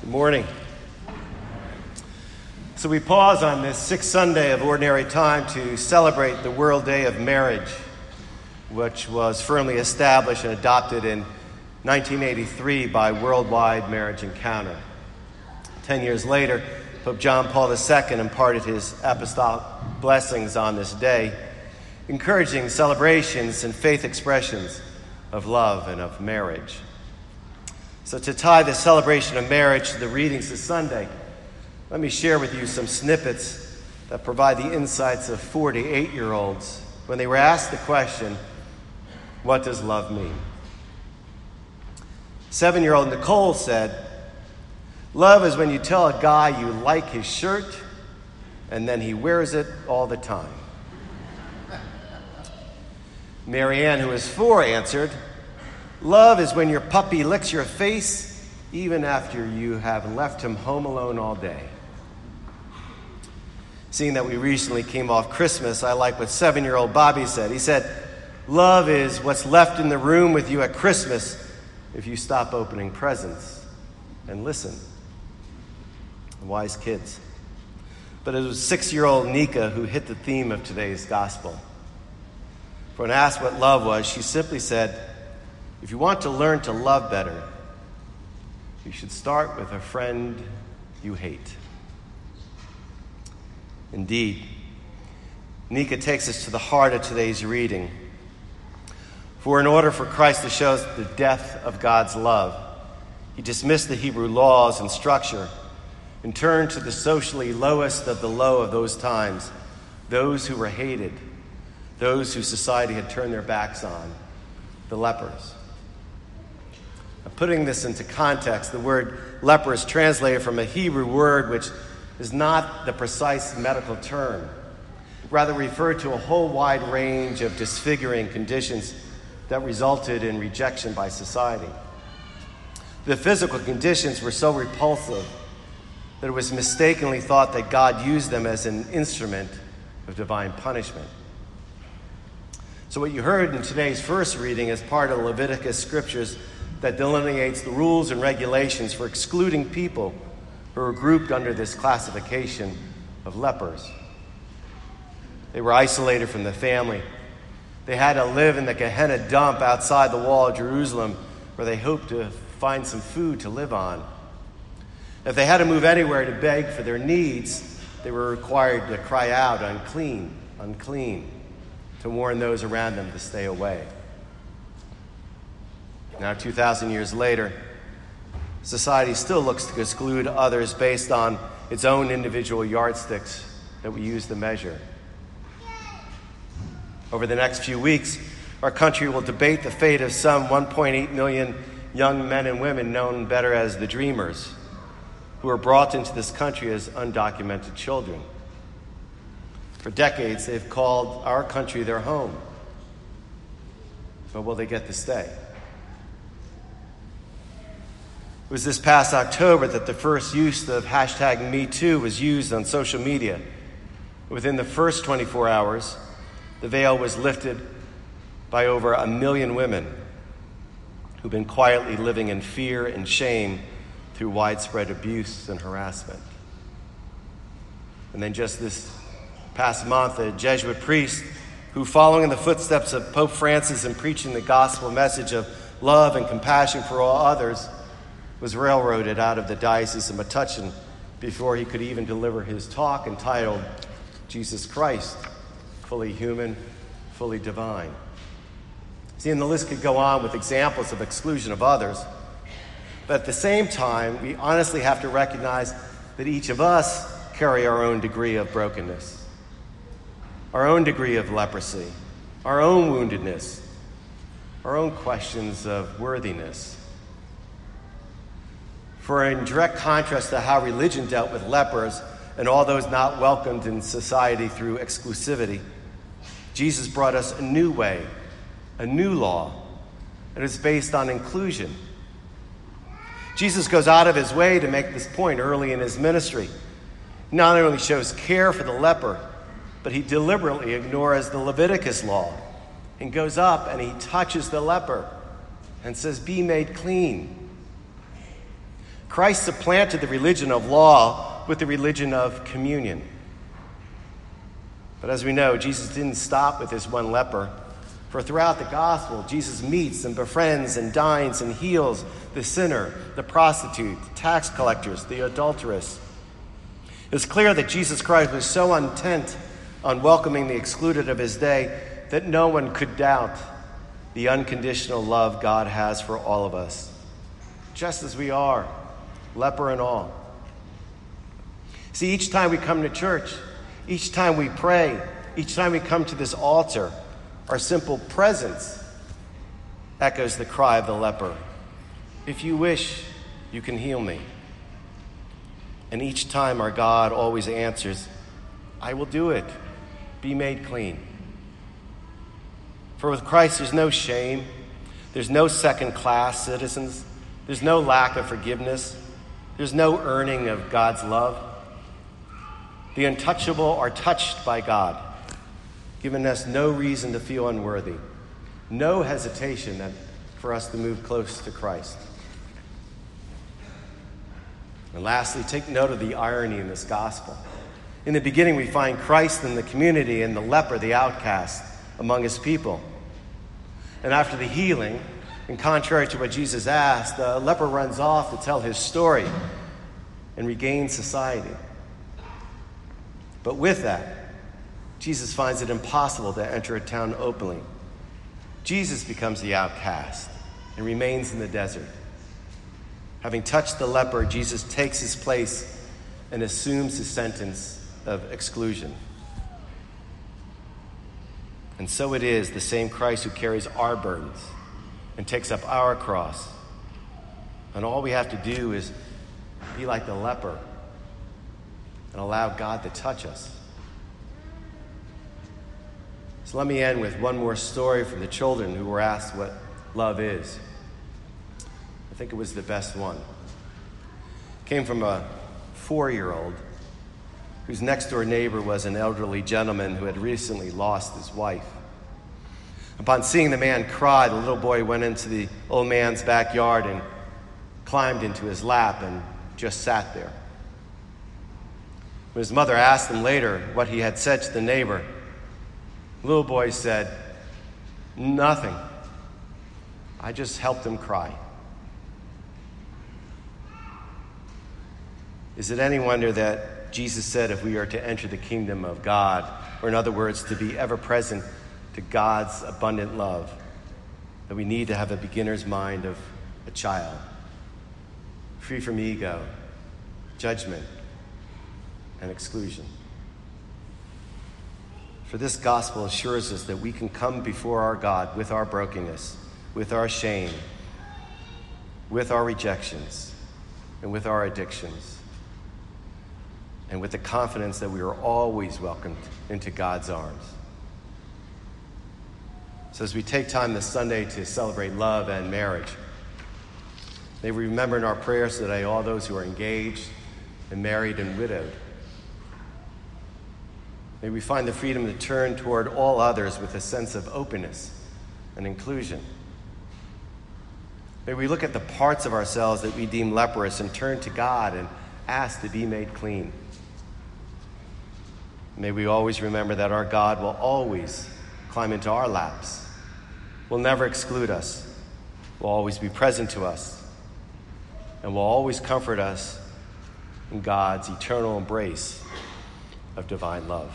Good morning. So, we pause on this sixth Sunday of Ordinary Time to celebrate the World Day of Marriage, which was firmly established and adopted in 1983 by Worldwide Marriage Encounter. Ten years later, Pope John Paul II imparted his apostolic blessings on this day, encouraging celebrations and faith expressions of love and of marriage. So, to tie the celebration of marriage to the readings this Sunday, let me share with you some snippets that provide the insights of 48 year olds when they were asked the question, What does love mean? Seven year old Nicole said, Love is when you tell a guy you like his shirt and then he wears it all the time. Marianne, who is four, answered, Love is when your puppy licks your face even after you have left him home alone all day. Seeing that we recently came off Christmas, I like what seven year old Bobby said. He said, Love is what's left in the room with you at Christmas if you stop opening presents and listen. Wise kids. But it was six year old Nika who hit the theme of today's gospel. For when asked what love was, she simply said, if you want to learn to love better, you should start with a friend you hate. Indeed, Nika takes us to the heart of today's reading. For in order for Christ to show us the depth of God's love, he dismissed the Hebrew laws and structure and turned to the socially lowest of the low of those times, those who were hated, those whose society had turned their backs on, the lepers. Putting this into context, the word leper is translated from a Hebrew word which is not the precise medical term, rather referred to a whole wide range of disfiguring conditions that resulted in rejection by society. The physical conditions were so repulsive that it was mistakenly thought that God used them as an instrument of divine punishment. So, what you heard in today's first reading is part of Leviticus scriptures that delineates the rules and regulations for excluding people who are grouped under this classification of lepers. They were isolated from the family. They had to live in the Gehenna dump outside the wall of Jerusalem where they hoped to find some food to live on. If they had to move anywhere to beg for their needs, they were required to cry out, unclean, unclean, to warn those around them to stay away. Now, 2,000 years later, society still looks to exclude others based on its own individual yardsticks that we use to measure. Over the next few weeks, our country will debate the fate of some 1.8 million young men and women known better as the Dreamers, who were brought into this country as undocumented children. For decades, they've called our country their home. But will they get to stay? It was this past October that the first use of hashtag MeToo was used on social media. Within the first 24 hours, the veil was lifted by over a million women who've been quietly living in fear and shame through widespread abuse and harassment. And then just this past month, a Jesuit priest who, following in the footsteps of Pope Francis and preaching the gospel message of love and compassion for all others, was railroaded out of the Diocese of Metuchen before he could even deliver his talk entitled Jesus Christ, fully human, fully divine. See, and the list could go on with examples of exclusion of others. But at the same time, we honestly have to recognize that each of us carry our own degree of brokenness, our own degree of leprosy, our own woundedness, our own questions of worthiness. For in direct contrast to how religion dealt with lepers and all those not welcomed in society through exclusivity, Jesus brought us a new way, a new law, and it's based on inclusion. Jesus goes out of his way to make this point early in his ministry. He not only shows care for the leper, but he deliberately ignores the Leviticus law and goes up and he touches the leper and says, Be made clean. Christ supplanted the religion of law with the religion of communion. But as we know, Jesus didn't stop with this one leper. For throughout the gospel, Jesus meets and befriends and dines and heals the sinner, the prostitute, the tax collectors, the adulteress. It's clear that Jesus Christ was so intent on welcoming the excluded of his day that no one could doubt the unconditional love God has for all of us, just as we are, leper and all. See, each time we come to church, each time we pray, each time we come to this altar, our simple presence echoes the cry of the leper If you wish, you can heal me. And each time our God always answers, I will do it. Be made clean. For with Christ, there's no shame, there's no second class citizens, there's no lack of forgiveness, there's no earning of God's love. The untouchable are touched by God, giving us no reason to feel unworthy, no hesitation for us to move close to Christ. And lastly, take note of the irony in this gospel. In the beginning, we find Christ in the community and the leper, the outcast, among his people. And after the healing, and contrary to what Jesus asked, the leper runs off to tell his story and regain society. But with that, Jesus finds it impossible to enter a town openly. Jesus becomes the outcast and remains in the desert. Having touched the leper, Jesus takes his place and assumes his sentence of exclusion. And so it is the same Christ who carries our burdens and takes up our cross. And all we have to do is be like the leper and allow God to touch us. So let me end with one more story from the children who were asked what love is. I think it was the best one. It came from a four year old whose next door neighbor was an elderly gentleman who had recently lost his wife. Upon seeing the man cry, the little boy went into the old man's backyard and climbed into his lap and just sat there. When his mother asked him later what he had said to the neighbor, the little boy said, Nothing. I just helped him cry. Is it any wonder that Jesus said if we are to enter the kingdom of God, or in other words, to be ever present to God's abundant love, that we need to have a beginner's mind of a child, free from ego, judgment, and exclusion. For this gospel assures us that we can come before our God with our brokenness, with our shame, with our rejections, and with our addictions and with the confidence that we are always welcomed into God's arms. So, as we take time this Sunday to celebrate love and marriage, may we remember in our prayers today all those who are engaged and married and widowed. May we find the freedom to turn toward all others with a sense of openness and inclusion. May we look at the parts of ourselves that we deem leprous and turn to God and ask to be made clean. May we always remember that our God will always climb into our laps, will never exclude us, will always be present to us, and will always comfort us in God's eternal embrace of divine love.